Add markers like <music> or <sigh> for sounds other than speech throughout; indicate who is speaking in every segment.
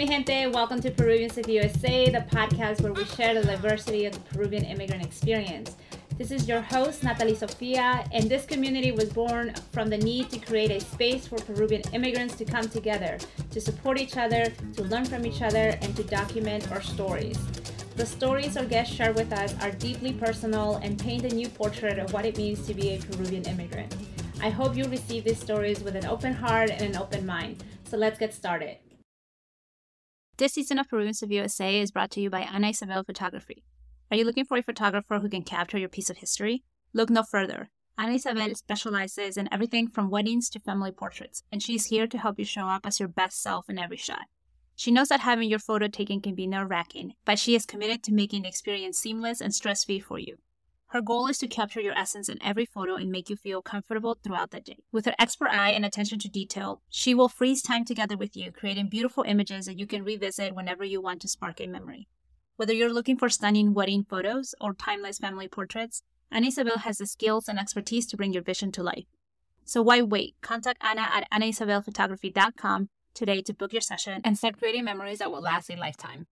Speaker 1: mi gente? Welcome to Peruvians of USA, the podcast where we share the diversity of the Peruvian immigrant experience. This is your host, Natalie Sofia, and this community was born from the need to create a space for Peruvian immigrants to come together, to support each other, to learn from each other, and to document our stories. The stories our guests share with us are deeply personal and paint a new portrait of what it means to be a Peruvian immigrant. I hope you receive these stories with an open heart and an open mind. So let's get started. This season of Peruvians of USA is brought to you by Ana Isabel Photography. Are you looking for a photographer who can capture your piece of history? Look no further. Ana Isabel specializes in everything from weddings to family portraits, and she's here to help you show up as your best self in every shot. She knows that having your photo taken can be nerve wracking, but she is committed to making the experience seamless and stress free for you. Her goal is to capture your essence in every photo and make you feel comfortable throughout the day. With her expert eye and attention to detail, she will freeze time together with you, creating beautiful images that you can revisit whenever you want to spark a memory. Whether you're looking for stunning wedding photos or timeless family portraits, Ana Isabel has the skills and expertise to bring your vision to life. So why wait? Contact Anna at anaisabelphotography.com today to book your session and start creating memories that will last a lifetime.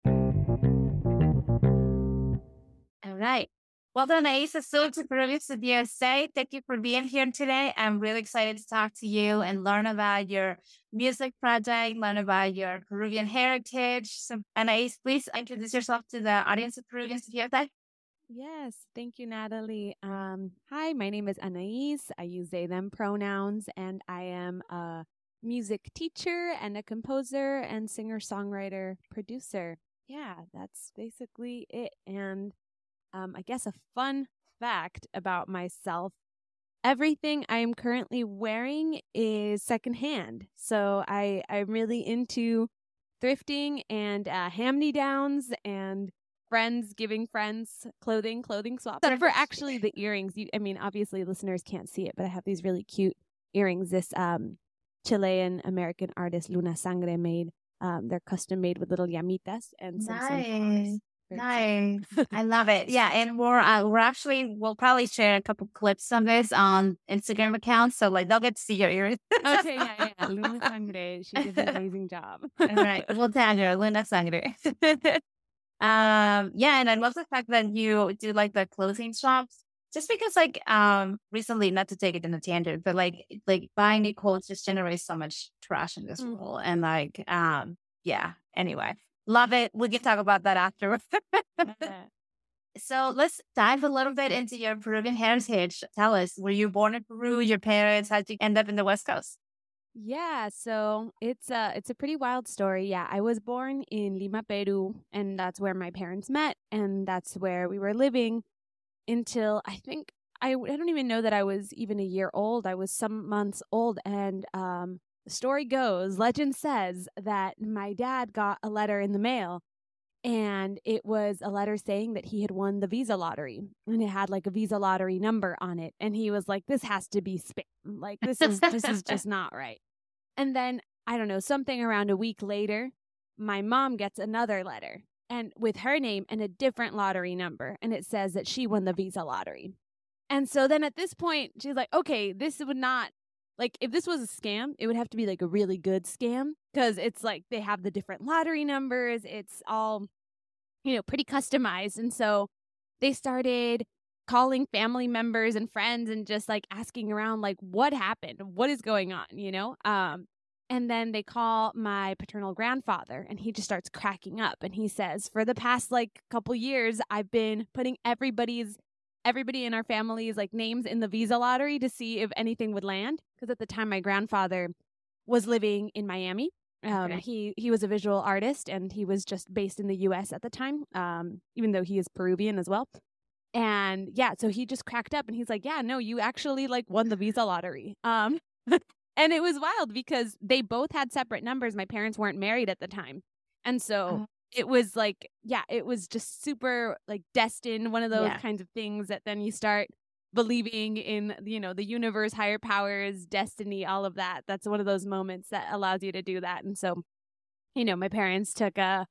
Speaker 2: All right. Well done, Anais. So to Peruvians of USA. Thank you for being here today. I'm really excited to talk to you and learn about your music project, learn about your Peruvian heritage. So, Anais, please introduce yourself to the audience of Peruvians of USA.
Speaker 3: Yes, thank you, Natalie. Um, hi, my name is Anais. I use they, them pronouns, and I am a music teacher and a composer and singer songwriter producer. Yeah, that's basically it. And um, I guess a fun fact about myself everything I am currently wearing is secondhand. So I, I'm really into thrifting and uh, hand me downs and friends giving friends clothing, clothing swaps. Except for actually the earrings. You, I mean, obviously listeners can't see it, but I have these really cute earrings. This um, Chilean American artist Luna Sangre made. Um, they're custom made with little llamitas and some
Speaker 2: nice. Nice. <laughs> I love it. Yeah. And we're, uh, we're actually, we'll probably share a couple clips of this on Instagram accounts. So like they'll get to see your ears.
Speaker 3: okay. Yeah. Yeah. <laughs> Luna Sangre. She did an amazing job.
Speaker 2: All right. <laughs> We'll tag her, Luna Sangre. um, yeah. And I love the fact that you do like the clothing shops just because like um recently not to take it in a tangent but like like buying new clothes just generates so much trash in this mm. world and like um yeah anyway Love it. We can talk about that after. <laughs> so let's dive a little bit into your Peruvian heritage. Tell us, were you born in Peru? Your parents? How'd you end up in the West Coast?
Speaker 3: Yeah, so it's a it's a pretty wild story. Yeah, I was born in Lima, Peru, and that's where my parents met, and that's where we were living until I think I I don't even know that I was even a year old. I was some months old, and um, the story goes, legend says that my dad got a letter in the mail and it was a letter saying that he had won the visa lottery and it had like a visa lottery number on it and he was like this has to be spam like this is this is just <laughs> not right. And then i don't know something around a week later my mom gets another letter and with her name and a different lottery number and it says that she won the visa lottery. And so then at this point she's like okay this would not like if this was a scam, it would have to be like a really good scam because it's like they have the different lottery numbers. It's all, you know, pretty customized. And so they started calling family members and friends and just like asking around like what happened? What is going on, you know? Um and then they call my paternal grandfather and he just starts cracking up and he says, "For the past like couple years, I've been putting everybody's everybody in our family's like names in the visa lottery to see if anything would land. Because at the time, my grandfather was living in Miami. Um, okay. He he was a visual artist and he was just based in the U.S. at the time, um, even though he is Peruvian as well. And yeah, so he just cracked up and he's like, "Yeah, no, you actually like won the visa lottery." Um, <laughs> and it was wild because they both had separate numbers. My parents weren't married at the time, and so uh-huh it was like yeah it was just super like destined one of those yeah. kinds of things that then you start believing in you know the universe higher powers destiny all of that. That's one of those moments that allows you to do that. And so you know my parents took a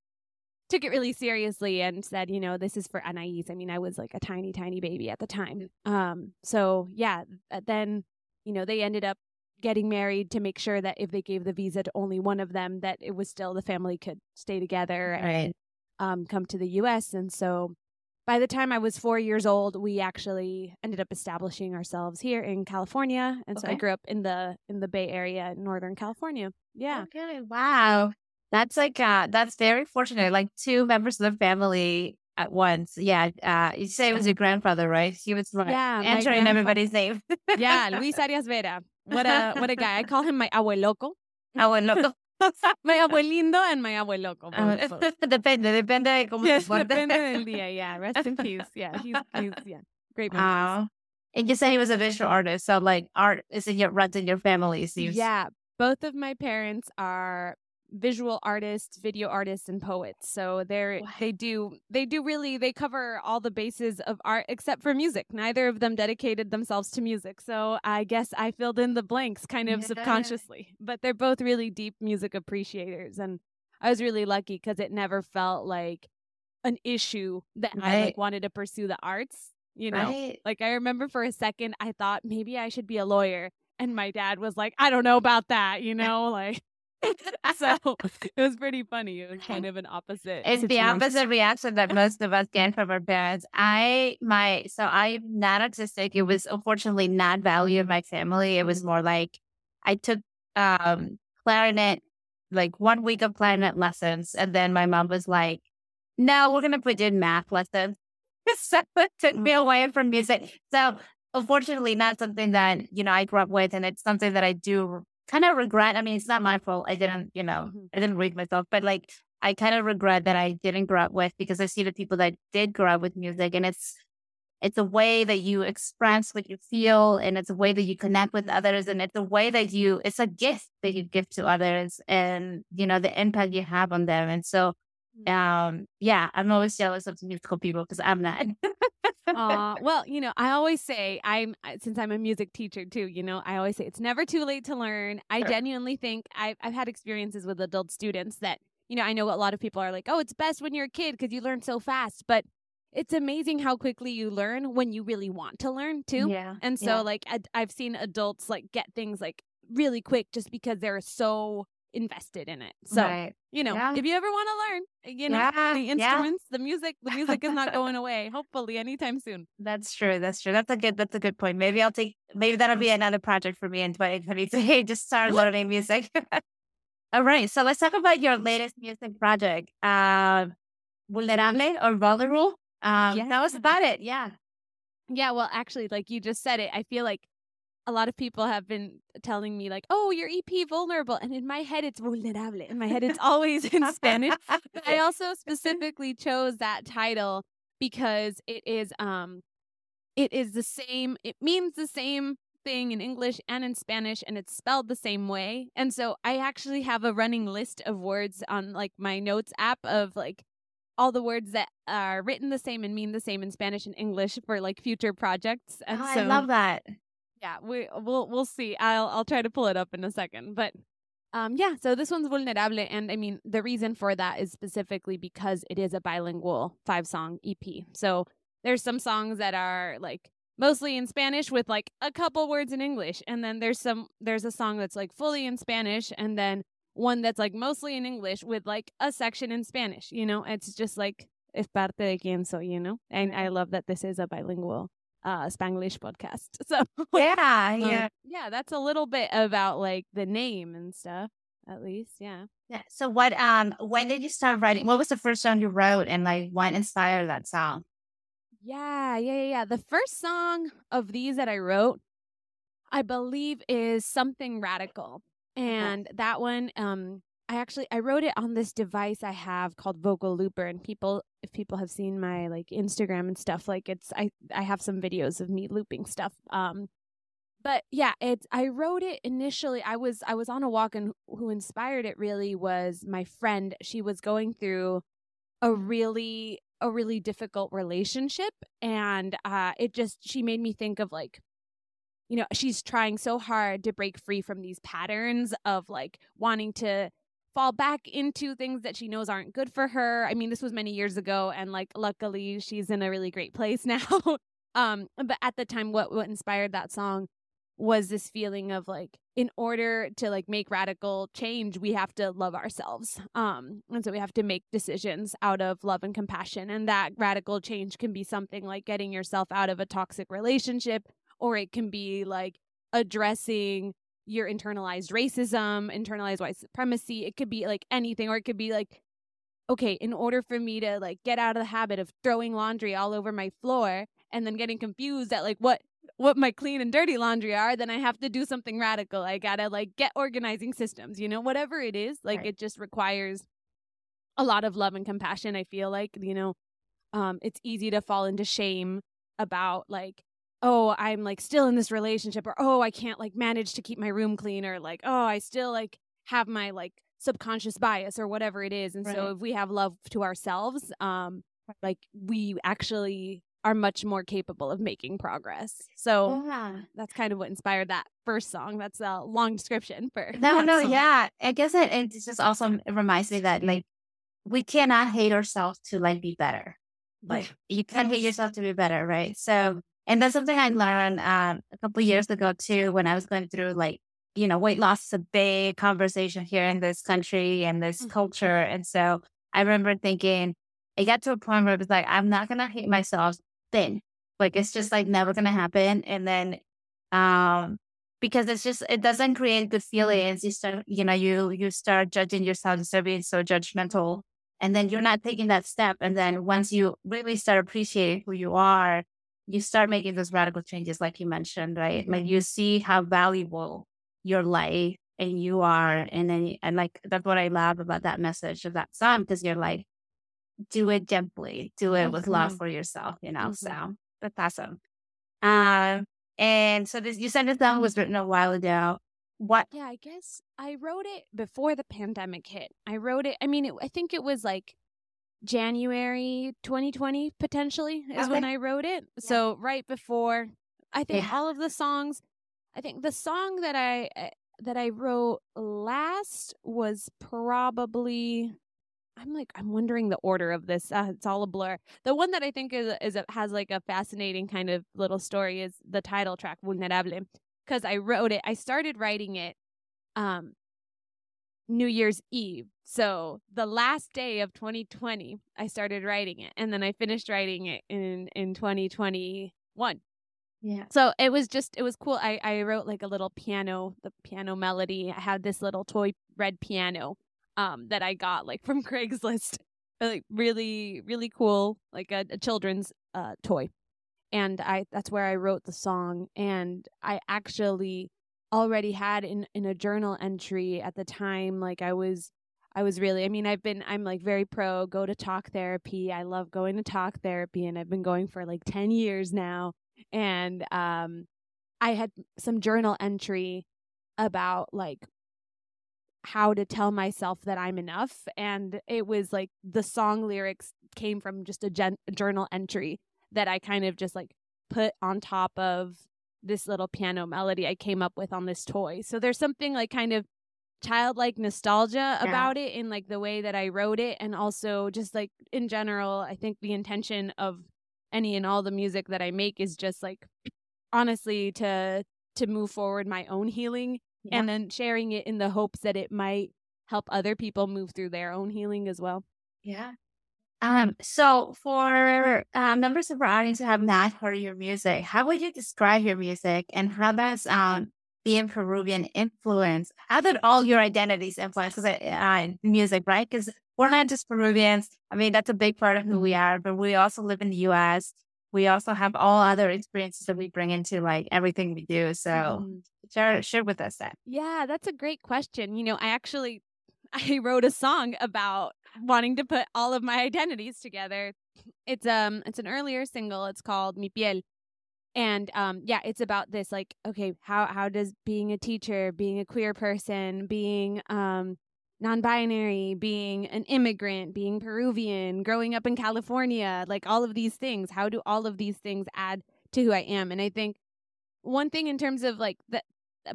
Speaker 3: took it really seriously and said you know this is for anais. I mean i was like a tiny tiny baby at the time. Um so yeah then you know they ended up getting married to make sure that if they gave the visa to only one of them, that it was still the family could stay together
Speaker 2: Right.
Speaker 3: and um, come to the U.S. And so by the time I was four years old, we actually ended up establishing ourselves here in California. And so I grew up in the in the Bay Area, in Northern California. Yeah.
Speaker 2: Okay. Wow. That's like uh that's very fortunate. Like two members of the family at once. Yeah. Uh you say it was your grandfather, right? He was like
Speaker 3: Yeah,
Speaker 2: answering everybody's name.
Speaker 3: Yeah, <laughs> Luis Arias Vera. What a what a guy. I call him my abueloco.
Speaker 2: Ah, bueno. <laughs>
Speaker 3: My abuelindo and my abueloco.
Speaker 2: Ah,
Speaker 3: both.
Speaker 2: depende, depende de cómo
Speaker 3: Yes, depende del <laughs> día. Yeah, rest in peace. Yeah, he's, he's yeah, great memories.
Speaker 2: Wow. And you said he was a visual artist, so like art is in your runs in your family. seems.
Speaker 3: Yeah, both of my parents are visual artists, video artists, and poets. So they're
Speaker 2: Wow.
Speaker 3: they do they do really they cover all the bases of art except for music. Neither of them dedicated themselves to music. So I guess I filled in the blanks kind of
Speaker 2: Yeah.
Speaker 3: subconsciously. But they're both really deep music appreciators and I was really lucky because it never felt like an issue that I like wanted to pursue the arts, you know.
Speaker 2: Right.
Speaker 3: Like I remember for a second I thought maybe I should be a lawyer and my dad was like, I don't know about that, you <laughs> know, like <laughs> so it was pretty funny. It was kind of an opposite.
Speaker 2: It's the opposite reaction that most of us get from our parents. I my so I'm not autistic. It was unfortunately not value in my family. It was more like I took um clarinet, like one week of clarinet lessons, and then my mom was like, "No, we're gonna put you in math lessons." <laughs> so it took me away from music. So unfortunately, not something that you know I grew up with, and it's something that I do kind of regret. I mean, it's not my fault. I didn't, you know,
Speaker 3: Mhm.
Speaker 2: I didn't read myself, but like I kind of regret that I didn't grow up with because I see the people that did grow up with music and it's it's a way that you express what you feel and it's a way that you connect with others and it's a way that you it's a gift that you give to others and you know the impact you have on them. And so um yeah, I'm always jealous of musical people because I'm not. <laughs>
Speaker 3: Aw, <laughs> well, you know, I always say I'm uh, since I'm a music teacher too. You know, I always say it's never too late to learn. I
Speaker 2: Sure.
Speaker 3: genuinely think I've I've had experiences with adult students that you know I know a lot of people are like, oh, it's best when you're a kid because you learn so fast, but it's amazing how quickly you learn when you really want to learn too.
Speaker 2: yeah.
Speaker 3: And so,
Speaker 2: yeah.
Speaker 3: like, ad- I've seen adults like get things like really quick just because they're so invested in it. So,
Speaker 2: right.
Speaker 3: you know,
Speaker 2: Yeah.
Speaker 3: if you ever want to learn, you know,
Speaker 2: Yeah,
Speaker 3: the
Speaker 2: yeah.
Speaker 3: instruments, the music, the music is not going away. Hopefully, anytime soon. <laughs>
Speaker 2: That's true. That's true. That's a good. That's a good point. Maybe I'll take. Maybe that'll be <laughs> another project for me in 2023. <laughs> Just start learning music. All right. So let's talk about your latest music project. Um, Vulnerable or Vulnerable. Um, Tell us
Speaker 3: Yeah.
Speaker 2: about it. Yeah.
Speaker 3: Yeah, well, actually, like you just said it, I feel like a lot of people have been telling me like, "Oh, your EP vulnerable," and in my head it's vulnerable. In my head, it's always in <laughs> Spanish. But I also <laughs> specifically chose that title because it is um it is the same it means the same thing in English and in Spanish and it's spelled the same way. And so I actually have a running list of words on like my notes app of like all the words that are written the same and mean the same in Spanish and English for like future projects. And
Speaker 2: Oh,
Speaker 3: so
Speaker 2: I love that.
Speaker 3: Yeah, we we'll we'll see. I'll I'll try to pull it up in a second. But um yeah, so this one's vulnerable and I mean the reason for that is specifically because it is a bilingual five song EP. So there's some songs that are like mostly in Spanish with like a couple words in English and then there's some there's a song that's like fully in Spanish and then one that's like mostly in English with like a section in Spanish, you know? It's just like es parte de quien soy, you know? And I love that this is a bilingual uh Spanglish podcast. <laughs> So
Speaker 2: Yeah.
Speaker 3: um,
Speaker 2: Yeah.
Speaker 3: yeah, that's a little bit about like the name and stuff, at least. Yeah.
Speaker 2: Yeah. So what? Um. When did you start writing? What was the first song you wrote, and like what inspired that song?
Speaker 3: Yeah, yeah, yeah, yeah. The first song of these that I wrote, I believe, is Something Radical. And that one, um, I actually I wrote it on this device I have called Vocal Looper and people if people have seen my like Instagram and stuff, like it's I I have some videos of me looping stuff. Um but yeah, it's I wrote it initially. I was I was on a walk and who inspired it really was my friend. She was going through a really a really difficult relationship and uh it just she made me think of like you know she's trying so hard to break free from these patterns of like wanting to fall back into things that she knows aren't good for her. I mean, this was many years ago and like luckily she's in a really great place <laughs> now. um but at the time what what inspired that song was this feeling of like in order to like make radical change we have to love ourselves um and so we have to make decisions out of love and compassion and that radical change can be something like getting yourself out of a toxic relationship or it can be like addressing your internalized racism internalized white supremacy it could be like anything or it could be like okay in order for me to like get out of the habit of throwing laundry all over my floor and then getting confused at like what what my clean and dirty laundry are, then I have to do something radical. I gotta like get organizing systems, you know, whatever it is. Like right. it just requires a lot of love and compassion. I feel like, you know, um, it's easy to fall into shame about like, oh, I'm like still in this relationship, or oh, I can't like manage to keep my room clean, or like, oh, I still like have my like subconscious bias or whatever it is. And right. so if we have love to ourselves, um, like we actually are much more capable of making progress. So yeah. that's kind of what inspired that first song. That's a long description for <laughs>
Speaker 2: no, no, song. yeah. I guess it, it just also reminds me that like we cannot hate ourselves to like be better. Like <laughs> you can't hate yourself to be better, right? So, and that's something I learned um, a couple years ago too, when I was going through like you know weight loss is a big conversation here in this country and this mm-hmm. culture, and so I remember thinking. I got to a point where it was like, I'm not gonna hate myself thin. Like it's just like never gonna happen. And then um because it's just it doesn't create good feelings. You start, you know, you you start judging yourself start being so judgmental. And then you're not taking that step. And then once you really start appreciating who you are, you start making those radical changes, like you mentioned, right? Like you see how valuable your life and you are. And then, and like, that's what I love about that message of that song, because you're like, do it gently, do it with love for yourself, you know. Mm-hmm. So that's awesome. Um, and so this you said this song was written a while ago. What?
Speaker 3: Yeah, I guess I wrote it before the pandemic hit. I wrote it. I mean, it, I think it was like January 2020 potentially is okay. when I wrote it. Yeah. So right before, I think yeah. all of the songs. I think the song that I eh, that I wrote last was probably I'm like I'm wondering the order of this. Uh, it's all a blur. The one that I think is is a, has like a fascinating kind of little story is the title track Vulnerable because I wrote it. I started writing it um New Year's Eve. So the last day of 2020, I started writing it and then I finished writing it in in 2021.
Speaker 2: Yeah.
Speaker 3: So it was just it was cool. I I wrote like a little piano, the piano melody. I had this little toy red piano um that I got like from <laughs> Craigslist. Like really, really cool, like a, a children's uh toy. And I that's where I wrote the song and I actually already had in in a journal entry at the time like I was I was really I mean I've been I'm like very pro go to talk therapy. I love going to talk therapy and I've been going for like 10 years now and um I had some journal entry about like how to tell myself that I'm enough. And it was like the song lyrics came from just a, gen- journal entry that I kind of just like put on top of this little piano melody I came up with on this toy. So there's something like kind of childlike nostalgia yeah. about it in like the way that I wrote it and also just like in general I think the intention of any and all the music that I make is just like honestly to to move forward my own healing yeah. and then sharing it in the hopes that it might help other people move through their own healing as well.
Speaker 2: Yeah. Um, so for um, members of our audience who have not heard your music, how would you describe your music and how does um, being Peruvian influence, how did all your identities influence uh, music, right? Because we're not just Peruvians. I mean, that's a big part of who we mm-hmm. are, but we also live in the US. We also have all other experiences that we bring into like everything we do. So mm-hmm share share with us that.
Speaker 3: Yeah, that's a great question. You know, I actually <laughs> I wrote a song about wanting to put all of my <laughs> identities together. It's um it's an earlier single. It's called Mi piel. And um yeah, it's about this like okay, how how does being a teacher, being a queer person, being um non-binary, being an immigrant, being Peruvian, growing up in California, like all of these things, how do all of these things add to who I am? And I think one thing in terms of like the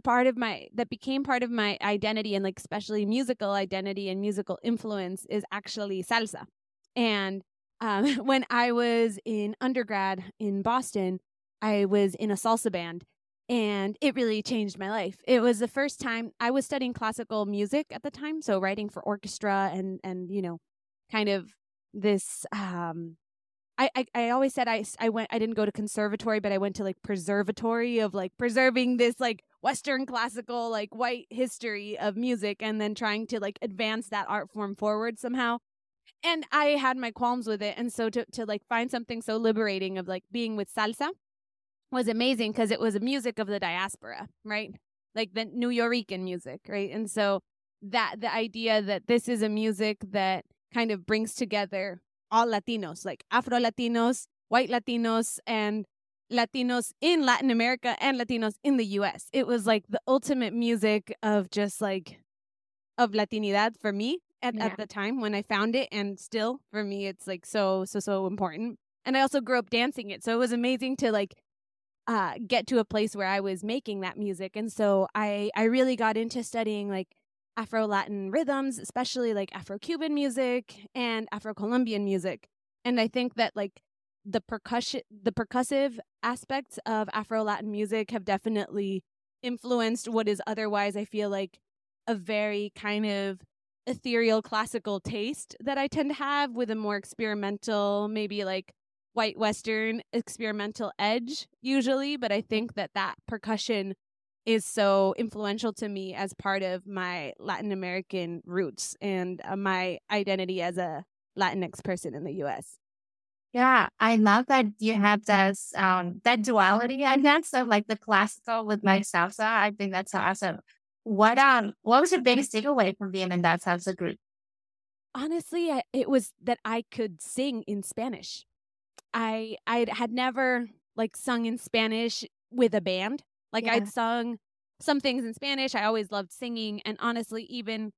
Speaker 3: part of my that became part of my identity and like especially musical identity and musical influence is actually salsa. And um, <laughs> when I was in undergrad in Boston, I was in a salsa band and it really changed my life. It was the first time I was studying classical music at the time, so writing for orchestra and and you know, kind of this um I, I, I always said I, I went I didn't go to conservatory but I went to like preservatory of like preserving this like western classical like white history of music and then trying to like advance that art form forward somehow and I had my qualms with it and so to to like find something so liberating of like being with salsa was amazing because it was a music of the diaspora, right? Like the Nuyorican music, right? And so that the idea that this is a music that kind of brings together all Latinos, like Afro Latinos, white Latinos, and Latinos in Latin America and Latinos in the US. It was like the ultimate music of just like of Latinidad for me at, yeah. at the time when I found it. And still for me, it's like so, so, so important. And I also grew up dancing it. So it was amazing to like uh, get to a place where I was making that music. And so I, I really got into studying like Afro Latin rhythms, especially like Afro Cuban music and Afro Colombian music. And I think that like the percussion, the percussive aspects of Afro Latin music have definitely influenced what is otherwise, I feel like, a very kind of ethereal classical taste that I tend to have with a more experimental, maybe like white western experimental edge usually but i think that that percussion is so influential to me as part of my latin american roots and uh, my identity as a latinx person in the us
Speaker 2: yeah i love that you have that um that duality i guess of like the classical with my salsa i think that's awesome what um what was your biggest takeaway from being in that salsa group
Speaker 3: honestly I, it was that i could sing in spanish I I had never like sung in Spanish with a band. Like yeah. I'd sung some things in Spanish. I always loved singing and honestly even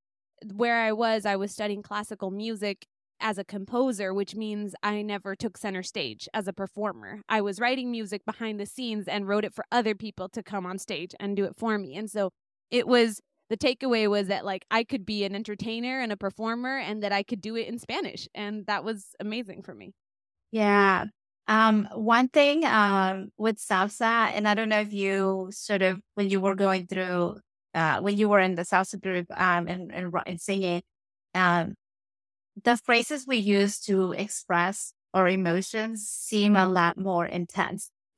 Speaker 3: where I was I was studying classical music as a composer, which means I never took center stage as a performer. I was writing music behind the scenes and wrote it for other people to come on stage and do it for me. And so it was the takeaway was that like I could be an entertainer and a performer and that I could do it in Spanish. And that was amazing for me.
Speaker 2: Yeah. Um, one thing um, with salsa, and I don't know if you sort of, when you were going through, uh, when you were in the salsa group um, and, and, and singing, um, the phrases we use to express our emotions seem a lot more intense. <laughs>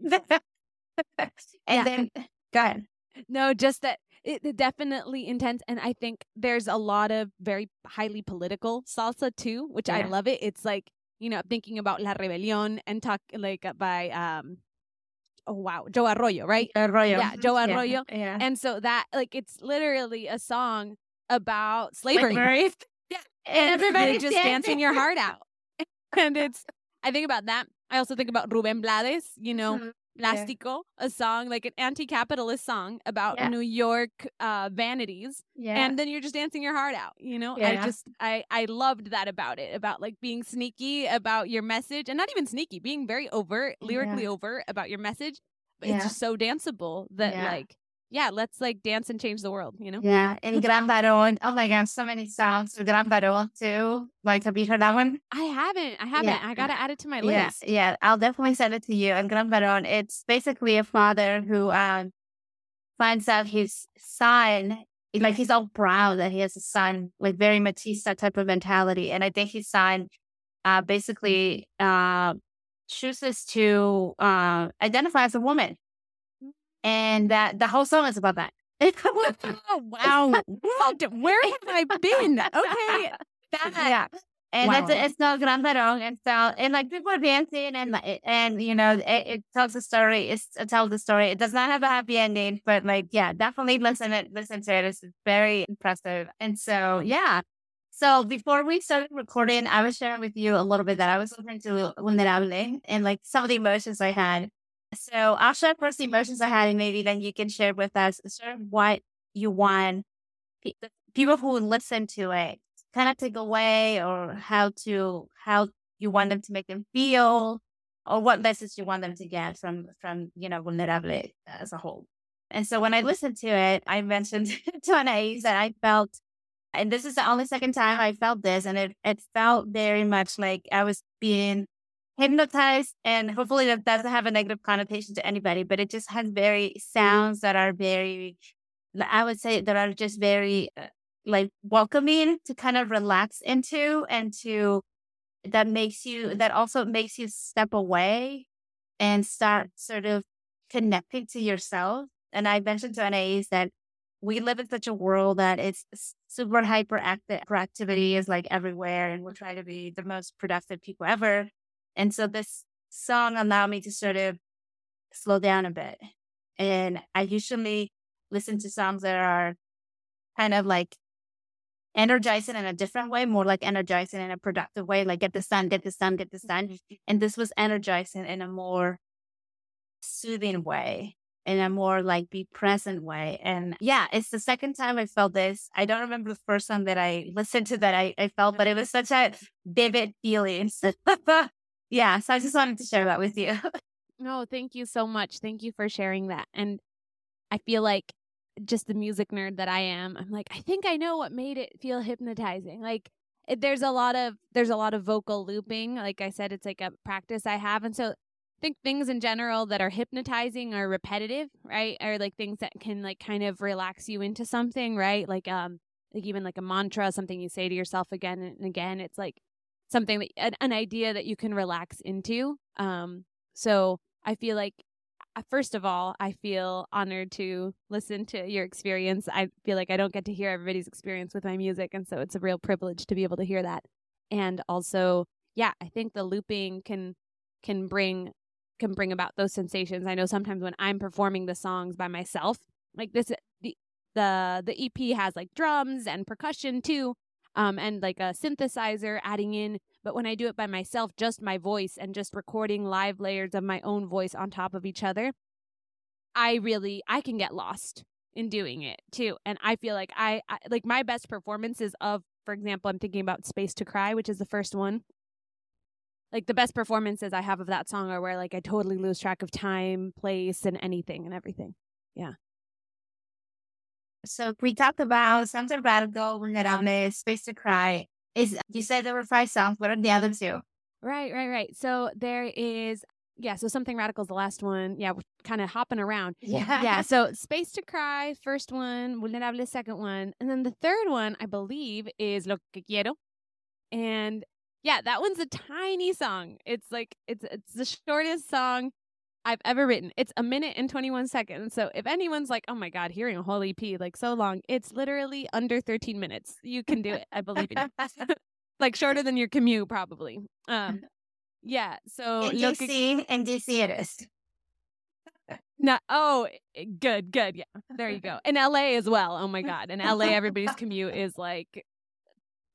Speaker 2: and yeah. then, go ahead.
Speaker 3: No, just that it, definitely intense and i think there's a lot of very highly political salsa too which yeah. i love it it's like you know, thinking about La Rebelión and talk like uh, by um oh wow, Joe Arroyo, right?
Speaker 2: Arroyo.
Speaker 3: Yeah, Joe Arroyo. Yeah. yeah. And so that like it's literally a song about slavery. slavery. <laughs> everybody just dancing your heart <laughs> out. and it's I think about that. I also think about Ruben Blades, you know, mm-hmm. Plástico, yeah. a song like an anti-capitalist song about yeah. New York uh, vanities, yeah. and then you're just dancing your heart out. You know. I just I I loved that about it, about like being sneaky about your message, and not even sneaky, being very overt, lyrically overt about your message. But it's just so danceable that like yeah, let's like dance and change the world, you know?
Speaker 2: Yeah. And Gran <laughs> Varón. Oh my gosh, so many songs with Gran Varón too. Like, have you heard that one?
Speaker 3: I haven't. I haven't. Yeah. I got to add it to my
Speaker 2: list. Yeah. Yeah. I'll definitely send it to you. And Gran Varón, it's basically a father who um, finds out his son, like, he's all proud that he has a son, like, very machista type of mentality. And I think his son uh, basically uh, chooses to uh, identify as a woman and that the whole song is about that. <laughs> <laughs>
Speaker 3: oh, wow. Where have I been? Okay.
Speaker 2: That, <laughs> yeah. And wow. it's, it's not Gran Varón. And so, and like people are dancing and, and, you know, it, it tells a story. It's, it tells the story. It does not have a happy ending, but like, yeah, definitely listen it, listen to it. It's very impressive. And so, yeah. So before we started recording, I was sharing with you a little bit that I was listening to Vulnerable and like some of the emotions I had so I'll share first the emotions I had, and maybe then you can share with us sort of what you want people who listen to it kind of take away, or how to how you want them to make them feel, or what message you want them to get from from you know vulnerable as a whole. And so when I listened to it, I mentioned <laughs> to Anais that I felt, and this is the only second time I felt this, and it it felt very much like I was being hypnotized and hopefully that doesn't have a negative connotation to anybody, but it just has very sounds that are very, I would say that are just very uh, like welcoming to kind of relax into and to that makes you that also makes you step away and start sort of connecting to yourself. And I mentioned to Anais that we live in such a world that it's super hyperactive activity is like everywhere and we're trying to be the most productive people ever. And so this song allowed me to sort of slow down a bit. And I usually listen to songs that are kind of like energizing in a different way, more like energizing in a productive way, like get the sun, get the sun, get the sun. Mm-hmm. And this was energizing in a more soothing way, in a more like be present way. And yeah, it's the second time I felt this. I don't remember the first time that I listened to that I, I felt, but it was such a vivid feeling. <laughs> yeah. So I just wanted to share that with you. <laughs>
Speaker 3: no, thank you so much. Thank you for sharing that. And I feel like just the music nerd that I am, I'm like, I think I know what made it feel hypnotizing. Like it, there's a lot of there's a lot of vocal looping. Like I said, it's like a practice I have, and so I think things in general that are hypnotizing are repetitive, right? Or like things that can like kind of relax you into something, right? Like um like even like a mantra, something you say to yourself again and again. It's like something that an, an idea that you can relax into. Um, so I feel like first of all, I feel honored to listen to your experience. I feel like I don't get to hear everybody's experience with my music. And so it's a real privilege to be able to hear that. And also, yeah, I think the looping can can bring can bring about those sensations. I know sometimes when I'm performing the songs by myself, like this the the the EP has like drums and percussion too. Um, and like a synthesizer adding in but when I do it by myself, just my voice and just recording live layers of my own voice on top of each other, I really I can get lost in doing it too. And I feel like I, I like my best performances of, for example, I'm thinking about Space to Cry, which is the first one. Like the best performances I have of that song are where like I totally lose track of time, place, and anything and everything. Yeah.
Speaker 2: So we talked about something radical, vulnerable, space to cry. Is you said there were five songs. What are the other two?
Speaker 3: Right, right, right. So there is yeah, so something radical is the last one. Yeah, we're kind of hopping around.
Speaker 2: Yeah.
Speaker 3: Yeah. <laughs> So Space to Cry, first one, Vulnerable, second one. And then the third one, I believe, is Lo que quiero. And yeah, that one's a tiny song. It's like it's it's the shortest song I've ever written. It's a minute and 21 seconds. So if anyone's like, oh my God, hearing a whole EP like so long, it's literally under 13 minutes. You can do it. I believe in you. <laughs> <laughs> like shorter than your commute, probably. Um, yeah. So
Speaker 2: in DC, in DC it is.
Speaker 3: No, oh, eh, good, good. Yeah, there you go. <laughs> In LA as well. Oh my God. In LA, everybody's commute is like,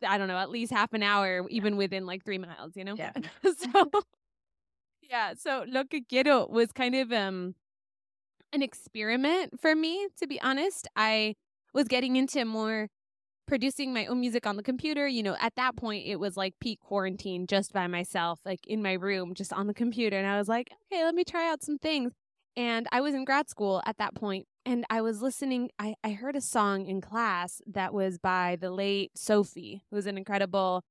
Speaker 3: I don't know, at least half an hour, even within like three miles, you know?
Speaker 2: Yeah.
Speaker 3: so yeah. So Lo que quiero was kind of um an experiment for me, to be honest. I was getting into more producing my own music on the computer. You know, at that point, it was like peak quarantine just by myself, like in my room, just on the computer. And I was like, okay, let me try out some things. And I was in grad school at that point, and I was listening. I, I heard a song in class that was by the late Sophie, who's an incredible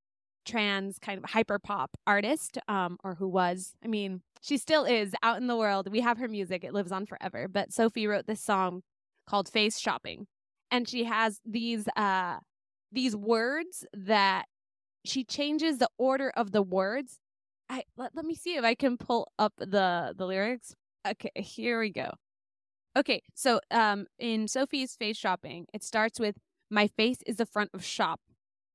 Speaker 3: trans kind of hyper pop artist, um, or who was. I mean, she still is out in the world. We have her music, it lives on forever. But Sophie wrote this song called Face Shopping. And she has these uh these words that she changes the order of the words. I let, let me see if I can pull up the the lyrics. Okay, here we go. Okay, so um in Sophie's face shopping, it starts with my face is the front of shop.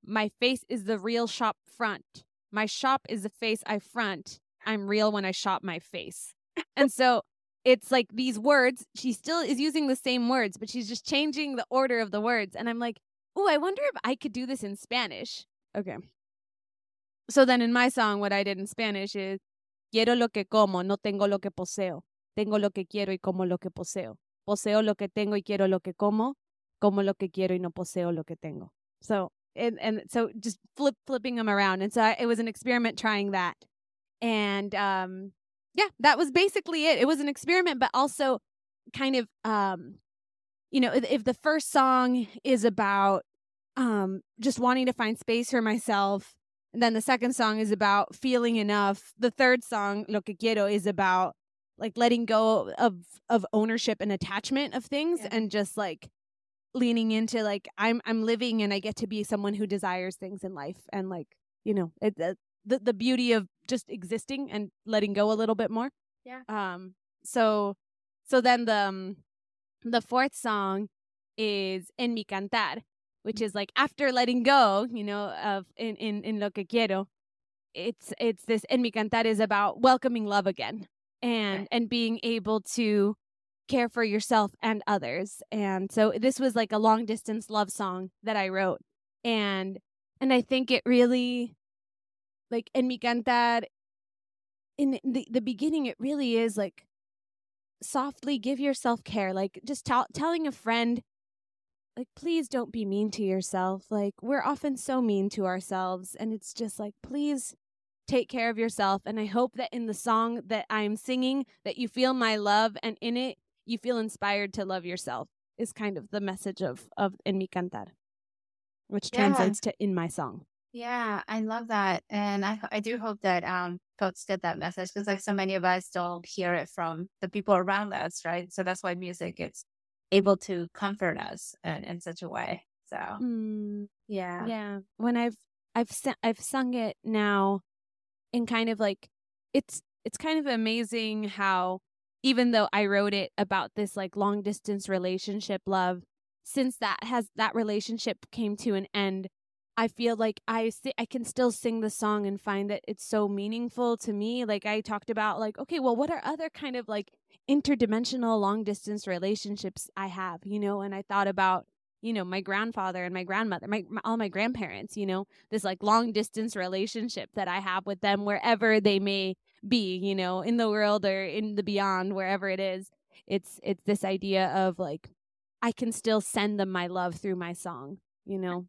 Speaker 3: My face is the real shop front. My shop is the face I front. I'm real when I shop my face. and so it's like these words, she still is using the same words, but she's just changing the order of the words. And I'm like, oh, I wonder if I could do this in Spanish. Okay. So then in my song, what I did in Spanish is, quiero lo que como, no tengo lo que poseo. Tengo lo que quiero y como lo que poseo. Poseo lo que tengo y quiero lo que como. Como lo que quiero y no poseo lo que tengo. So and and so just flip flipping them around and so I, it was an experiment trying that and um yeah that was basically it it was an experiment but also kind of um you know if, if the first song is about um just wanting to find space for myself And then the second song is about feeling enough. The third song, Lo que quiero, is about like letting go of of ownership and attachment of things
Speaker 2: Yeah.
Speaker 3: and just like leaning into like I'm I'm living and I get to be someone who desires things in life and like, you know, it, the the the beauty of just existing and letting go a little bit more.
Speaker 2: Yeah.
Speaker 3: Um so so then the um, the fourth song is En mi cantar, which is like after letting go, you know, of in in in lo que quiero. It's it's this En mi cantar is about welcoming love again and
Speaker 2: Okay.
Speaker 3: and being able to care for yourself and others. And so this was like a long distance love song that I wrote. And and I think it really like En mi cantar in the the beginning it really is like softly give yourself care like just tell telling a friend like please don't be mean to yourself like we're often so mean to ourselves and it's just like please take care of yourself and i hope that in the song that i'm singing that you feel my love and in it you feel inspired to love yourself is kind of the message of of en mi cantar which
Speaker 2: Yeah.
Speaker 3: translates to in my song
Speaker 2: Yeah, I love that, and I I do hope that um folks get that message because like so many of us don't hear it from the people around us, right? So that's why music is able to comfort us in, in such a way. So
Speaker 3: mm.
Speaker 2: yeah,
Speaker 3: Yeah. When I've I've I've sung it now in kind of like it's it's kind of amazing how even though I wrote it about this like long distance relationship love since that has that relationship came to an end I feel like I si- I can still sing the song and find that it's so meaningful to me like I talked about like okay well what are other kind of like interdimensional long distance relationships I have? You know and I thought about you know my grandfather and my grandmother my, my all my grandparents you know this like long distance relationship that i have with them wherever they may be you know in the world or in the beyond wherever it is it's it's this idea of like i can still send them my love through my song you know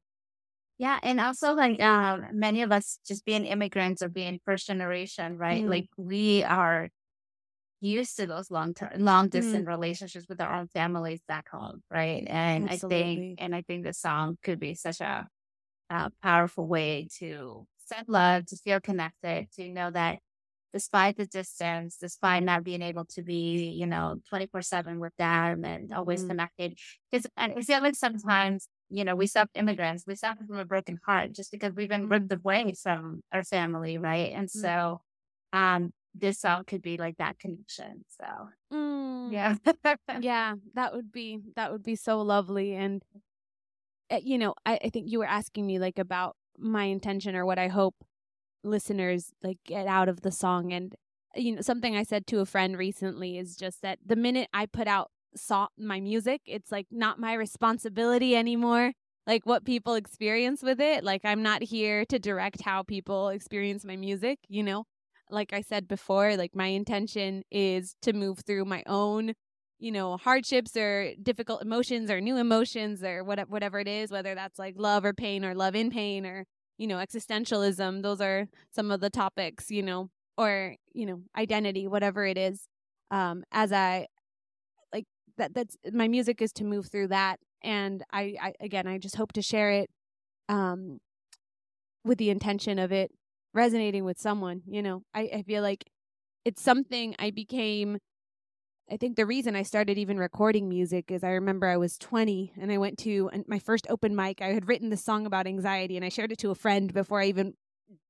Speaker 2: yeah, and also like um many of us just being immigrants or being first generation, right?
Speaker 3: Mm.
Speaker 2: Like we are used to those long term long
Speaker 3: Mm.
Speaker 2: distance relationships with our own families back home, right? And I think and I think the song could be such a, a powerful way to send love, to feel connected, to know that despite the distance, despite not being able to be, you know, 24 7 with them and always
Speaker 3: Mm.
Speaker 2: connected. Because and I feel like sometimes, you know, we suffer immigrants, we suffer from a broken heart just because we've been ripped away from our family, right? And
Speaker 3: Mm.
Speaker 2: so um this song could be like that connection. So
Speaker 3: Mm.
Speaker 2: yeah. <laughs>
Speaker 3: yeah that would be that would be so lovely and uh, you know I, I think you were asking me like about my intention or what i hope listeners like get out of the song and you know something i said to a friend recently is just that the minute i put out saw my music it's like not my responsibility anymore like what people experience with it like i'm not here to direct how people experience my music you know? Like i said before like my intention is to move through my own you know hardships or difficult emotions or new emotions or whatever whatever it is whether that's like love or pain or love in pain or you know existentialism those are some of the topics you know or you know identity whatever it is um as i like that that's my music is to move through that and I, I again i just hope to share it um with the intention of it resonating with someone you know? I, I feel like it's something i became I think the reason I started even recording music is I remember I was 20 and I went to my first open mic. I had written this song about anxiety and I shared it to a friend before I even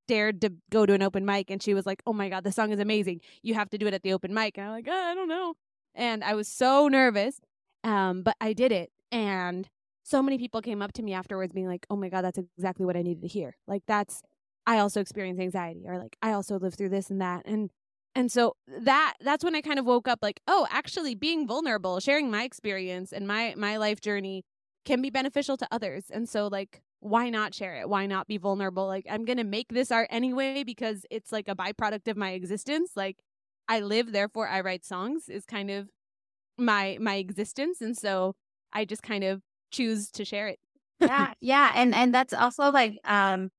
Speaker 3: dared to go to an open mic. And she was like, Oh my God, the song is amazing. You have to do it at the open mic. And I'm like, "Ah, I don't know. And I was so nervous. Um, but I did it. And so many people came up to me afterwards being like, Oh my God, that's exactly what I needed to hear. Like, that's, I also experience anxiety or like, I also live through this and that. And and so that that's when I kind of woke up like, oh, actually being vulnerable, sharing my experience and my my life journey can be beneficial to others. And so like why not share it? Why not be vulnerable? Like I'm to make this art anyway because it's like a byproduct of my existence. Like I live therefore I write songs is kind of my my existence and so I just kind of choose to share it. <laughs>
Speaker 2: yeah, yeah. And and that's also like um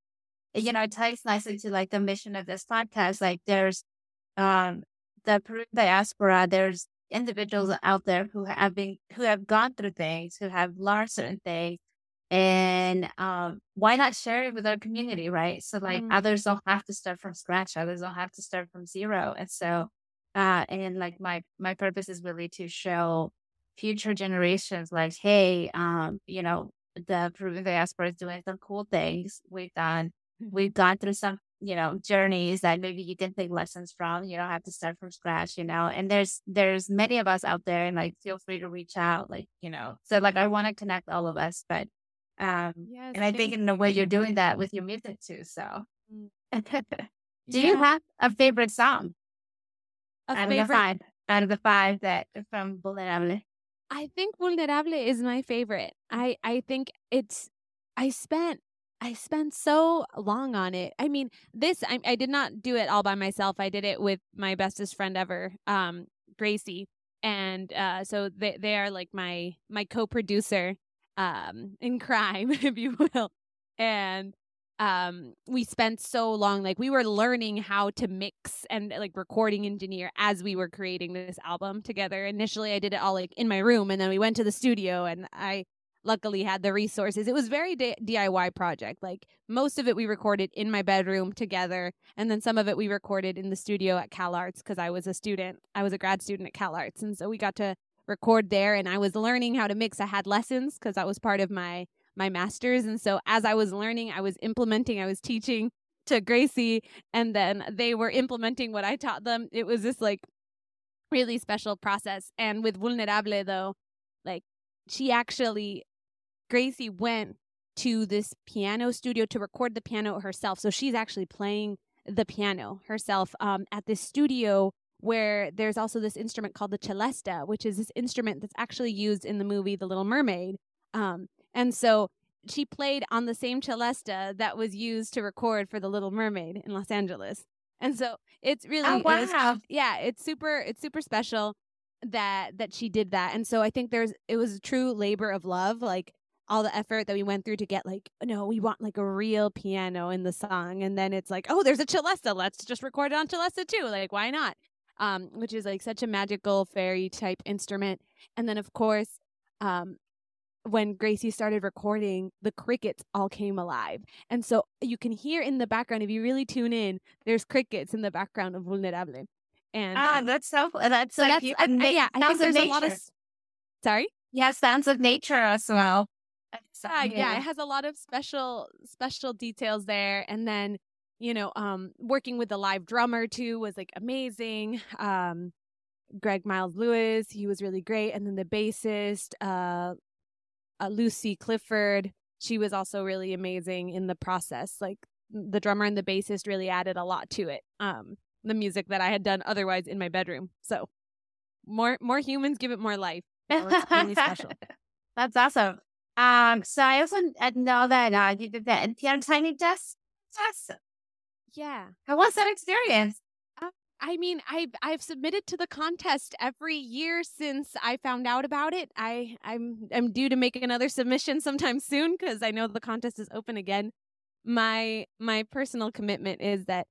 Speaker 2: you know, it ties nicely to like the mission of this podcast. Like there's um the Peruvian diaspora, there's individuals out there who have been who have gone through things, who have learned certain things, And um, why not share it with our community, right? So like mm-hmm. others don't have to start from scratch. Others don't have to start from zero. And so, uh, and like my my purpose is really to show future generations, like, hey, um, you know, the Peruvian diaspora is doing some cool things. We've done. We've gone through some you know journeys that maybe you can take lessons from you don't have to start from scratch you know and there's there's many of us out there and like feel free to reach out like you know so like i want to connect all of us but um yes, and i think in a way you're doing that with your music too so. Mm. <laughs> do yeah. you have a favorite song? A out favorite... of the five out of the five that from vulnerable.
Speaker 3: I think vulnerable is my favorite. I i think it's i spent I spent so long on it. I mean, this I, I did not do it all by myself. I did it with my bestest friend ever, um, Gracie, and uh, so they they are like my my co-producer um, in crime, <laughs> if you will, and um we spent so long like we were learning how to mix and like recording engineer as we were creating this album together initially i did it all like in my room and then we went to the studio and i luckily had the resources. It was very DIY project. Like most of it we recorded in my bedroom together and then some of it we recorded in the studio at Cal Arts cuz I was a student. I was a grad student at Cal Arts and so we got to record there and I was learning how to mix. I had lessons cuz that was part of my my masters and so as I was learning, I was implementing, I was teaching to Gracie and then they were implementing what I taught them. It was this like really special process and with Vulnerable though, like she actually Gracie went to this piano studio to record the piano herself. So she's actually playing the piano herself um, at this studio where there's also this instrument called the celesta, which is this instrument that's actually used in the movie The Little Mermaid. Um, and so she played on the same celesta that was used to record for The Little Mermaid in Los Angeles. And so it's really
Speaker 2: oh, wow.
Speaker 3: It was, yeah, it's super it's super special that that she did that. And so I think there's it was a true labor of love. Like all the effort that we went through to get like no we want like a real piano in the song and then it's like oh there's a celesta let's just record it on celesta too like why not um which is like such a magical fairy type instrument and then of course um when Gracie started recording, the crickets all came alive. And so you can hear in the background, if you really tune in, there's crickets in the background of Vulnerable. And
Speaker 2: ah, um, that's so that's so like
Speaker 3: that's, I, I, yeah, I think there's nature. a lot of sorry.
Speaker 2: Yeah, sounds of nature as well.
Speaker 3: Yeah, yeah, it has a lot of special special details there. And then, you know, um, working with the live drummer too was like amazing. Um, Greg Miles Lewis, he was really great. And then the bassist, uh, uh, Lucy Clifford, she was also really amazing in the process. Like the drummer and the bassist really added a lot to it. Um, the music that I had done otherwise in my bedroom. So more more humans give it more life. So it's really special. <laughs>
Speaker 2: That's awesome. Um, so I also know that uh, you did the NPR Tiny Desk test.
Speaker 3: Yeah.
Speaker 2: How was that experience?
Speaker 3: Uh, I mean, I've I've submitted to the contest every year since I found out about it. I I'm I'm due to make another submission sometime soon because I know the contest is open again. My my personal commitment is that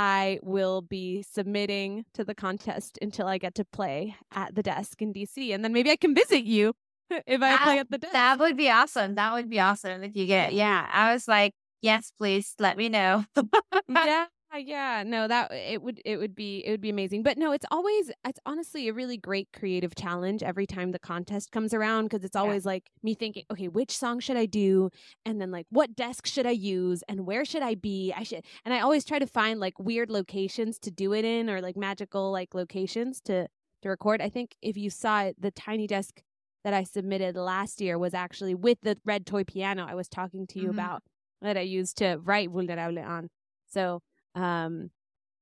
Speaker 3: I will be submitting to the contest until I get to play at the desk in DC, and then maybe I can visit you <laughs> if I
Speaker 2: that,
Speaker 3: play at the desk.
Speaker 2: That would be awesome. That would be awesome if you get. Yeah, I was like, yes, please let me know. <laughs>
Speaker 3: yeah, yeah. No, that it would it would be it would be amazing. But no, it's always it's honestly a really great creative challenge every time the contest comes around because it's always yeah. like me thinking, okay, which song should I do, and then like what desk should I use, and where should I be? I should, and I always try to find like weird locations to do it in, or like magical like locations to to record. I think if you saw it, the tiny desk that I submitted last year was actually with the red toy piano I was talking to you mm-hmm. about that I used to write Vulnerable on. So um,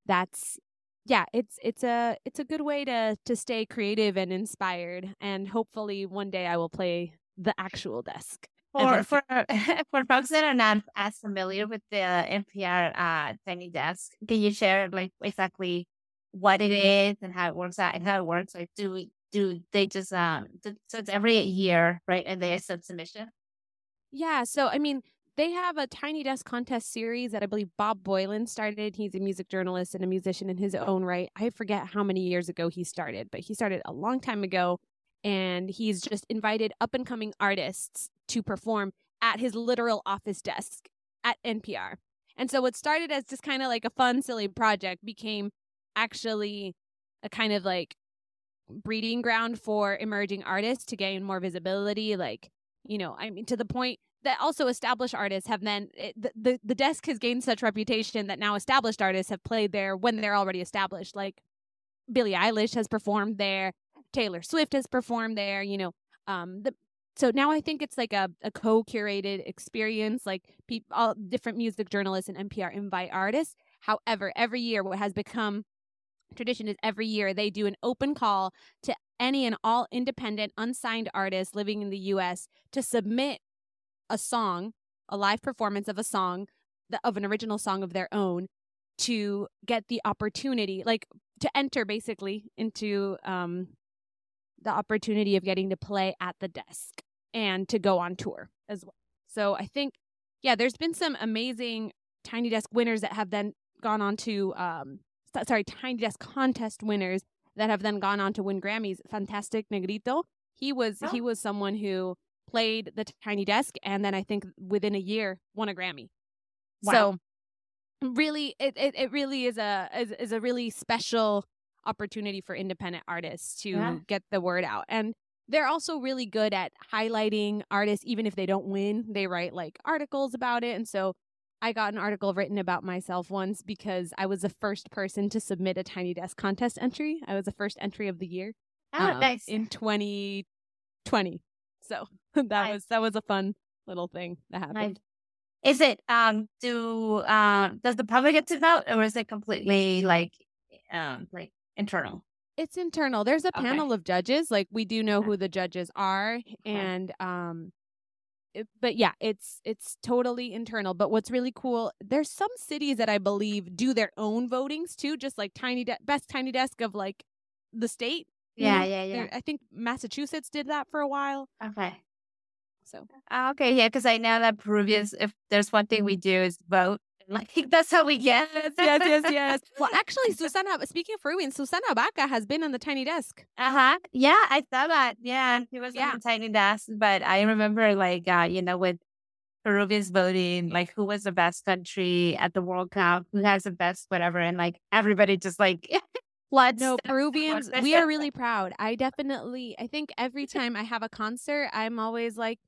Speaker 3: that's yeah, it's it's a it's a good way to to stay creative and inspired, and hopefully one day I will play the actual desk.
Speaker 2: For for <laughs> for folks that are not as familiar with the NPR uh, Tiny Desk, can you share like exactly what it is and how it works out and how it works? Like, do we do they just um so it's every year right and they accept submission?
Speaker 3: Yeah so i mean they have a tiny desk contest series that i believe Bob Boilen started. He's a music journalist and a musician in his own right. I forget how many years ago he started but he started a long time ago and he's just invited up and coming artists to perform at his literal office desk at NPR. And so what started as just kind of like a fun, silly project became actually a kind of like breeding ground for emerging artists to gain more visibility. Like, you know, I mean, to the point that also established artists have then the, the the desk has gained such reputation that now established artists have played there when they're already established. Like Billie Eilish has performed there, Taylor Swift has performed there. You know, um, the so now I think it's like a, a co-curated experience. Like people, all different music journalists and NPR invite artists. However, every year what has become tradition is every year they do an open call to any and all independent unsigned artists living in the US to submit a song, a live performance of a song, of an original song of their own to get the opportunity like to enter basically into um the opportunity of getting to play at the desk and to go on tour as well. So I think yeah, there's been some amazing Tiny Desk winners that have then gone on to um sorry, Tiny Desk contest winners that have then gone on to win Grammys. Fantastic Negrito. He was oh. he was someone who played the Tiny Desk and then I think within a year won a Grammy. Wow. So really it, it, it really is a is, is a really special opportunity for independent artists to yeah. get the word out. And they're also really good at highlighting artists even if they don't win. They write like articles about it and so I got an article written about myself once because I was the first person to submit a Tiny Desk contest entry. I was the first entry of the year.
Speaker 2: Oh, um, nice.
Speaker 3: In 2020. So <laughs> that nice. was that was a fun little thing that happened. Nice.
Speaker 2: Is it um do uh does the public get to vote or is it completely like um like internal?
Speaker 3: It's internal. There's a okay. panel of judges. Like we do know who the judges are okay. and um but yeah, it's it's totally internal. But what's really cool, there's some cities that I believe do their own votings too, just like tiny de- best tiny desk of like the state.
Speaker 2: Yeah, know? yeah, yeah.
Speaker 3: I think Massachusetts did that for a while.
Speaker 2: Okay.
Speaker 3: So
Speaker 2: uh, okay, yeah, because I know that Peruvians, if there's one thing we do is vote. <laughs> Like that's how we get.
Speaker 3: Yes, yes, yes, well, <laughs> actually, Susana. Speaking of Peruvian, Susana Baca has been on the Tiny Desk.
Speaker 2: Uh huh. Yeah, I saw that. Yeah, he was yeah. on the Tiny Desk. But I remember, like, uh, you know, with Peruvians voting, like, who was the best country at the World Cup, who has the best whatever, and like everybody just like. <laughs>
Speaker 3: Let's no Peruvians. we are really proud. I definitely. I think every time I have a concert, I'm always like,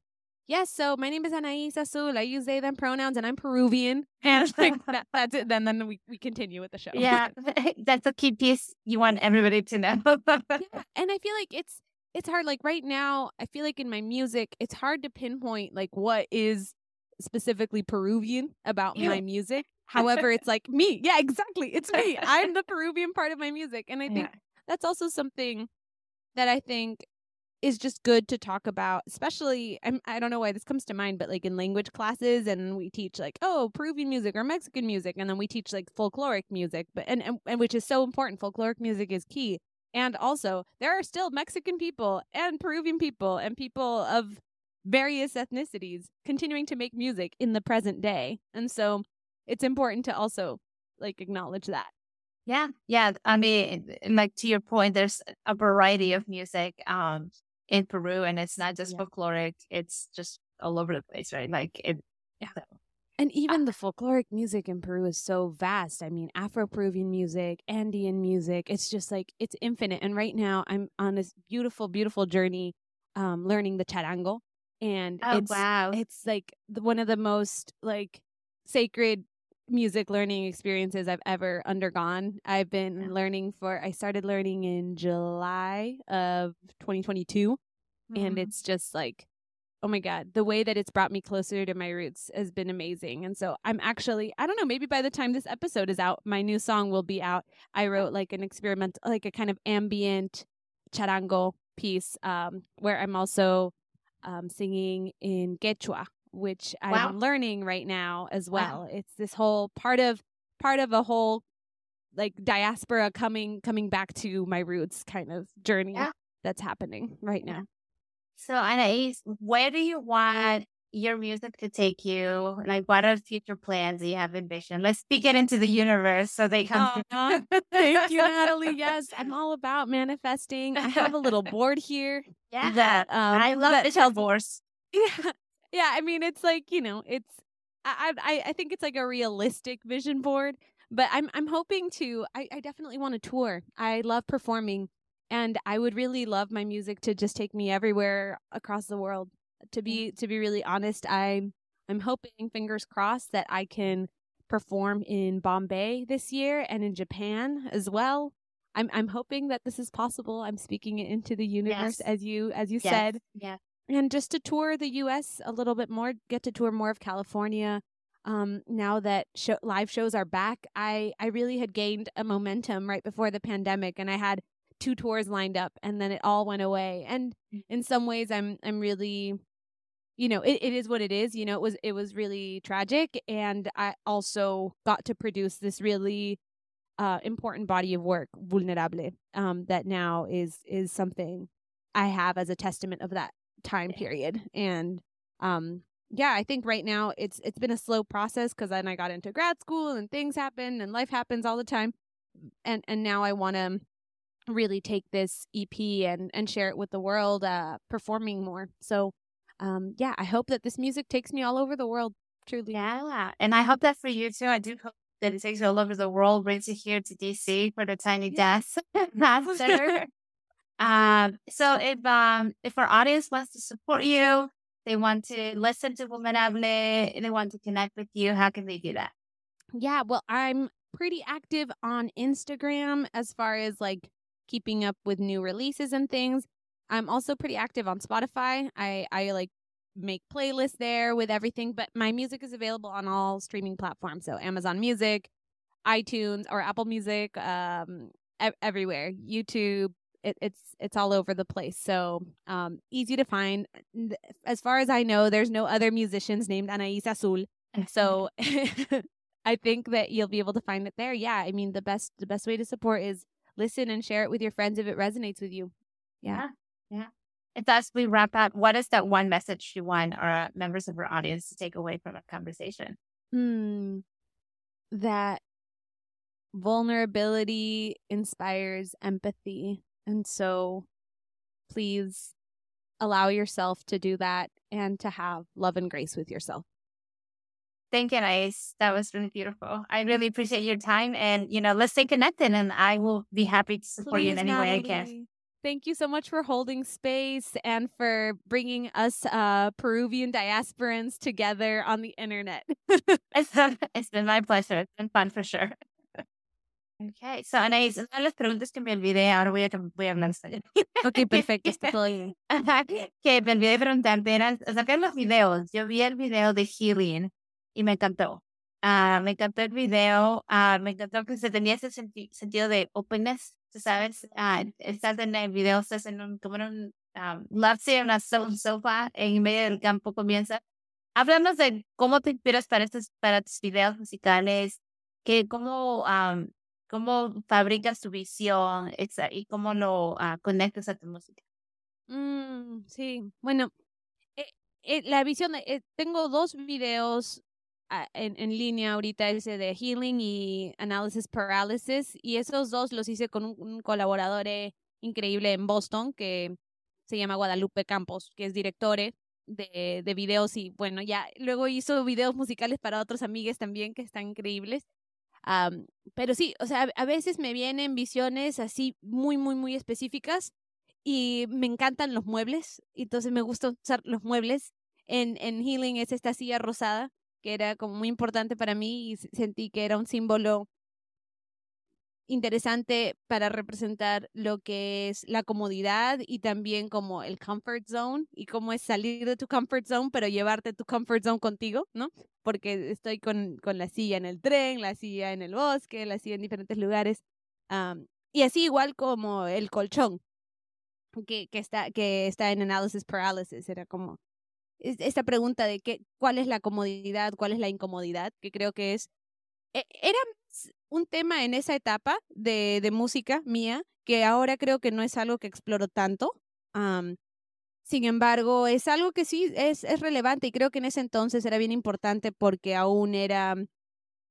Speaker 3: yes, so my name is Anais Azul. I use they, them pronouns, and I'm Peruvian. <laughs> And <laughs> like that, that's it. Then then we, we continue with the show.
Speaker 2: Yeah, <laughs> that's a key piece you want everybody to know.
Speaker 3: yeah. And I feel like it's it's hard. Like right now, I feel like in my music, it's hard to pinpoint like what is specifically Peruvian about yeah. my music. However, it's like me. Yeah, exactly. It's me. I'm the Peruvian part of my music. And I think yeah. that's also something that I think is just good to talk about, especially I'm, I don't know why this comes to mind, but like in language classes, and we teach like oh Peruvian music or Mexican music, and then we teach like folkloric music, but and, and, and which is so important. Folkloric music is key, and also there are still Mexican people and Peruvian people and people of various ethnicities continuing to make music in the present day, and so it's important to also like acknowledge that.
Speaker 2: Yeah, yeah. I mean, like to your point, there's a variety of music. Um, in Peru, and it's not just yeah. folkloric; it's just all over the place, right? Like it.
Speaker 3: Yeah. So. And even the folkloric music in Peru is so vast. I mean, Afro Peruvian music, Andean music, it's just like it's infinite. And right now I'm on this beautiful, beautiful journey um, learning the charango. And
Speaker 2: oh,
Speaker 3: it's
Speaker 2: wow.
Speaker 3: it's like one of the most like sacred music learning experiences I've ever undergone. I've been learning for I started learning in July of 2022 mm-hmm. and it's just like oh my god, the way that it's brought me closer to my roots has been amazing. And so I'm actually I don't know, maybe by the time this episode is out, my new song will be out. I wrote like an experimental, like a kind of ambient charango piece um where I'm also um singing in Quechua which wow. I'm learning right now as well. Wow. It's this whole part of part of a whole like diaspora coming coming back to my roots kind of journey yeah. that's happening right now.
Speaker 2: So Anais, where do you want your music to take you? Like what are future plans that you have envisioned? Let's speak it into the universe so they come
Speaker 3: uh, <laughs> Thank you, Natalie. <laughs> Yes, I'm all about manifesting. I have a little <laughs> board here.
Speaker 2: Yeah. That um, I love that
Speaker 3: tells, Yeah yeah, I mean, it's like you know, it's I I I think it's like a realistic vision board, but I'm I'm hoping to. I I definitely want to tour. I love performing, and I would really love my music to just take me everywhere across the world. To be to be really honest, I'm I'm hoping, fingers crossed, that I can perform in Bombay this year and in Japan as well. I'm I'm hoping that this is possible. I'm speaking it into the universe
Speaker 2: Yes.
Speaker 3: as you as you
Speaker 2: Yes.
Speaker 3: said
Speaker 2: Yeah.
Speaker 3: And just to tour the U.S. a little bit more, get to tour more of California. Um, now that show, live shows are back, I I really had gained a momentum right before the pandemic, and I had two tours lined up, and then it all went away. And in some ways, I'm I'm really, you know, it, it is what it is. You know, it was it was really tragic, and I also got to produce this really uh, important body of work, Vulnerable, um, that now is is something I have as a testament of that time period. And um yeah i think right now it's it's been a slow process because then i got into grad school and things happen and life happens all the time. And and now i want to really take this ep and and share it with the world uh performing more. So um yeah i hope that this music takes me all over the world truly.
Speaker 2: Yeah. And I hope that for you too. I do hope that it takes you all over the world, brings you here to DC for the Tiny Desk Math Center. Um, so if um if our audience wants to support you, they want to listen to Vulnerable, they want to connect with you, how can they do that?
Speaker 3: Yeah, well, I'm pretty active on Instagram as far as like keeping up with new releases and things. I'm also pretty active on Spotify. I I like make playlists there with everything, but my music is available on all streaming platforms. So Amazon Music, iTunes or Apple Music, um ev- everywhere. YouTube, it, it's it's all over the place. So um easy to find. As far as I know, there's no other musicians named Anaís Azul. <laughs> So <laughs> I think that you'll be able to find it there. Yeah, I mean the best the best way to support is listen and share it with your friends if it resonates with you. Yeah. Yeah.
Speaker 2: And as we wrap up, what is that one message you want our members of our audience to take away from our conversation?
Speaker 3: Hmm. That vulnerability inspires empathy. And so please allow yourself to do that and to have love and grace with yourself.
Speaker 2: Thank you, Nice. That was really beautiful. I really appreciate your time and, you know, let's stay connected and I will be happy to support you in
Speaker 3: Please,
Speaker 2: any way I can.
Speaker 3: Thank you so much for holding space and for bringing us uh, Peruvian diasporans together on the internet. <laughs>
Speaker 2: It's been my pleasure. It's been fun for sure. Okay, so Anaís, una de las preguntas que me olvidé, ahora voy a, voy a hablar español.
Speaker 3: ok, <laughs> perfecto. Está todo bien. <laughs>
Speaker 2: Ajá, que me olvidé de preguntarte eran acerca de los videos. Yo vi el video de Healing y me encantó. Ah, me encantó el video. ah, me encantó que se tenía ese senti- sentido de openness, tú sabes. Ah, estás en el video, estás en un, como en un um, love seat, una so- sofá en medio del campo comienza. Háblanos de cómo te inspiras para estos, para tus videos musicales, que cómo, am, cómo fabricas tu visión y cómo lo ah, conectas a tu música.
Speaker 3: Mm, sí, bueno, eh, eh, la visión eh, tengo dos videos ah, en, en línea ahorita, ese de Healing y Analysis Paralysis, y esos dos los hice con un, un colaborador eh, increíble en Boston que se llama Guadalupe Campos, que es directore de, de videos y bueno, ya luego hizo videos musicales para otros amigues también que están increíbles. Am, pero sí, o sea, a- veces me vienen visiones así muy, muy, muy específicas y me encantan los muebles, entonces me gusta usar los muebles. En, en Healing es esta silla rosada, que era como muy importante para mí y sentí que era un símbolo interesante para representar lo que es la comodidad y también como el comfort zone y cómo es salir de tu comfort zone, pero llevarte tu comfort zone contigo, ¿no? Porque estoy con, con la silla en el tren, la silla en el bosque, la silla en diferentes lugares. am, y así igual como el colchón que, que está, que está en Analysis Paralysis. Era como es- esta pregunta de qué, cuál es la comodidad, cuál es la incomodidad, que creo que es. e- Era más un tema en esa etapa de, de música mía, que ahora creo que no es algo que exploro tanto. sin embargo, es algo que sí es, es relevante y creo que en ese entonces era bien importante porque aún era,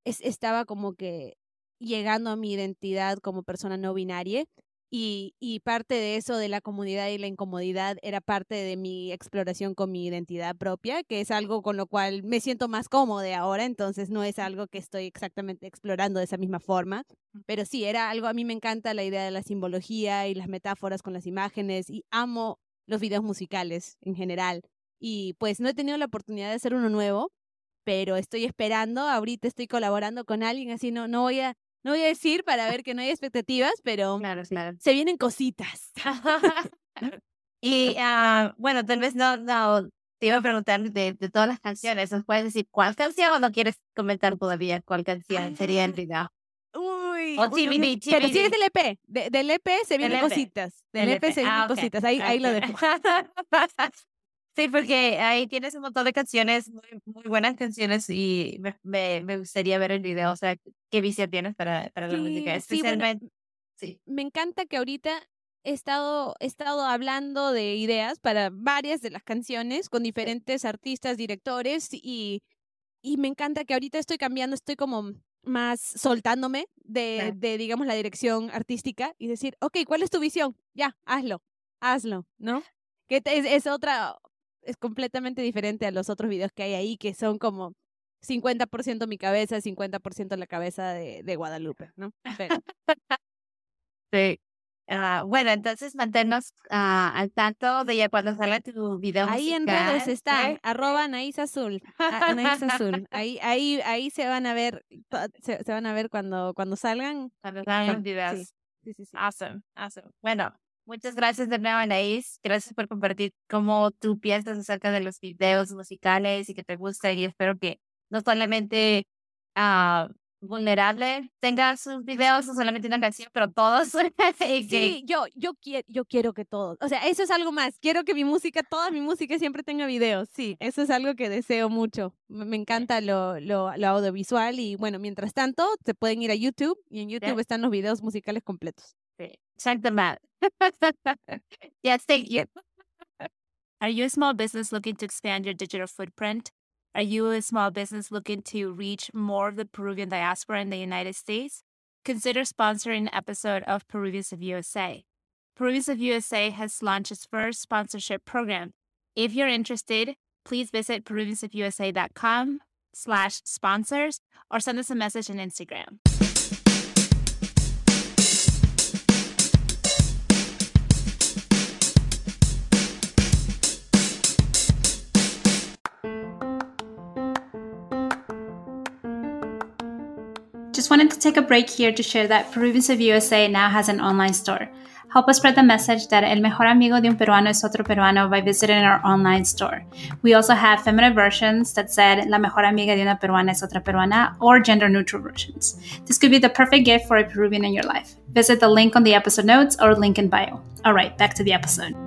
Speaker 3: es, estaba como que llegando a mi identidad como persona no binaria Y, y, parte de eso, de la comunidad y la incomodidad, era parte de mi exploración con mi identidad propia, que es algo con lo cual me siento más cómoda ahora, entonces no es algo que estoy exactamente explorando de esa misma forma, pero sí, era algo, a mí me encanta la idea de la simbología y las metáforas con las imágenes y amo los videos musicales en general. Y pues no he tenido la oportunidad de hacer uno nuevo, pero estoy esperando, ahorita estoy colaborando con alguien, así no, no voy a no voy a decir para ver que no hay expectativas, pero
Speaker 2: claro, claro.
Speaker 3: se vienen cositas. <laughs>
Speaker 2: y uh, bueno, tal vez no, no te iba a preguntar de, de, todas las canciones. ¿Nos puedes decir cuál canción o no quieres comentar todavía cuál canción sería el video?
Speaker 3: Uy,
Speaker 2: o TBD,
Speaker 3: uy, Pero si es del EP, de, del EP se vienen cositas. Del EP, se vienen ah, cositas. Ahí, ahí lo dejo. <laughs> <laughs>
Speaker 2: Sí, porque ahí tienes un montón de canciones, muy, muy buenas canciones y me, me, gustaría ver el video, o sea, qué visión tienes para, para la música, especialmente.
Speaker 3: Sí, Me encanta que ahorita he estado, he estado hablando de ideas para varias de las canciones con diferentes artistas, directores y, y me encanta que ahorita estoy cambiando, estoy como más soltándome de, de, digamos, la dirección artística y decir, ok, ¿cuál es tu visión? Ya, hazlo, hazlo, ¿no? Que es, es otra, es completamente diferente a los otros videos que hay ahí, que son como 50% mi cabeza, 50% la cabeza de, de Guadalupe, ¿no? <laughs>
Speaker 2: sí. Uh, bueno, entonces manténnos uh, al tanto de ya cuando salga tu video
Speaker 3: Ahí
Speaker 2: musical,
Speaker 3: en redes está, ¿eh? arroba Anaís Azul, Anaís Azul. <laughs> Ahí, ahí, ahí se van a ver, se, se, van a ver cuando, cuando salgan.
Speaker 2: Cuando salgan videos.
Speaker 3: Sí, sí, sí.
Speaker 2: Awesome, awesome. Bueno, Muchas gracias de nuevo, Anaís. Gracias por compartir cómo tú piensas acerca de los videos musicales y que te gusta. Y espero que no solamente uh, vulnerable tenga sus videos, no solamente una canción, pero todos. <laughs>
Speaker 3: sí, yo, yo, quiero, yo quiero que todos. O sea, eso es algo más. Quiero que mi música, toda mi música siempre tenga videos. Sí, eso es algo que deseo mucho. Me encanta lo, lo, lo audiovisual. Y bueno, mientras tanto, se pueden ir a YouTube y en YouTube están los videos musicales completos.
Speaker 2: Check them out. <laughs> yes, thank you. Are you a small business looking to expand your digital footprint? Are you a small business looking to reach more of the Peruvian diaspora in the United States? Consider sponsoring an episode of Peruvians of USA. Peruvians of USA has launched its first sponsorship program. If you're interested, please visit peruviansofusa.com slash sponsors or send us a message on Instagram.
Speaker 1: Just wanted to take a break here to share that Peruvians of USA now has an online store. Help us spread the message that el mejor amigo de un peruano es otro peruano by visiting our online store. We also have feminine versions that said la mejor amiga de una peruana es otra peruana or gender neutral versions. This could be the perfect gift for a Peruvian in your life. Visit the link on the episode notes or link in bio. All right, back to the episode.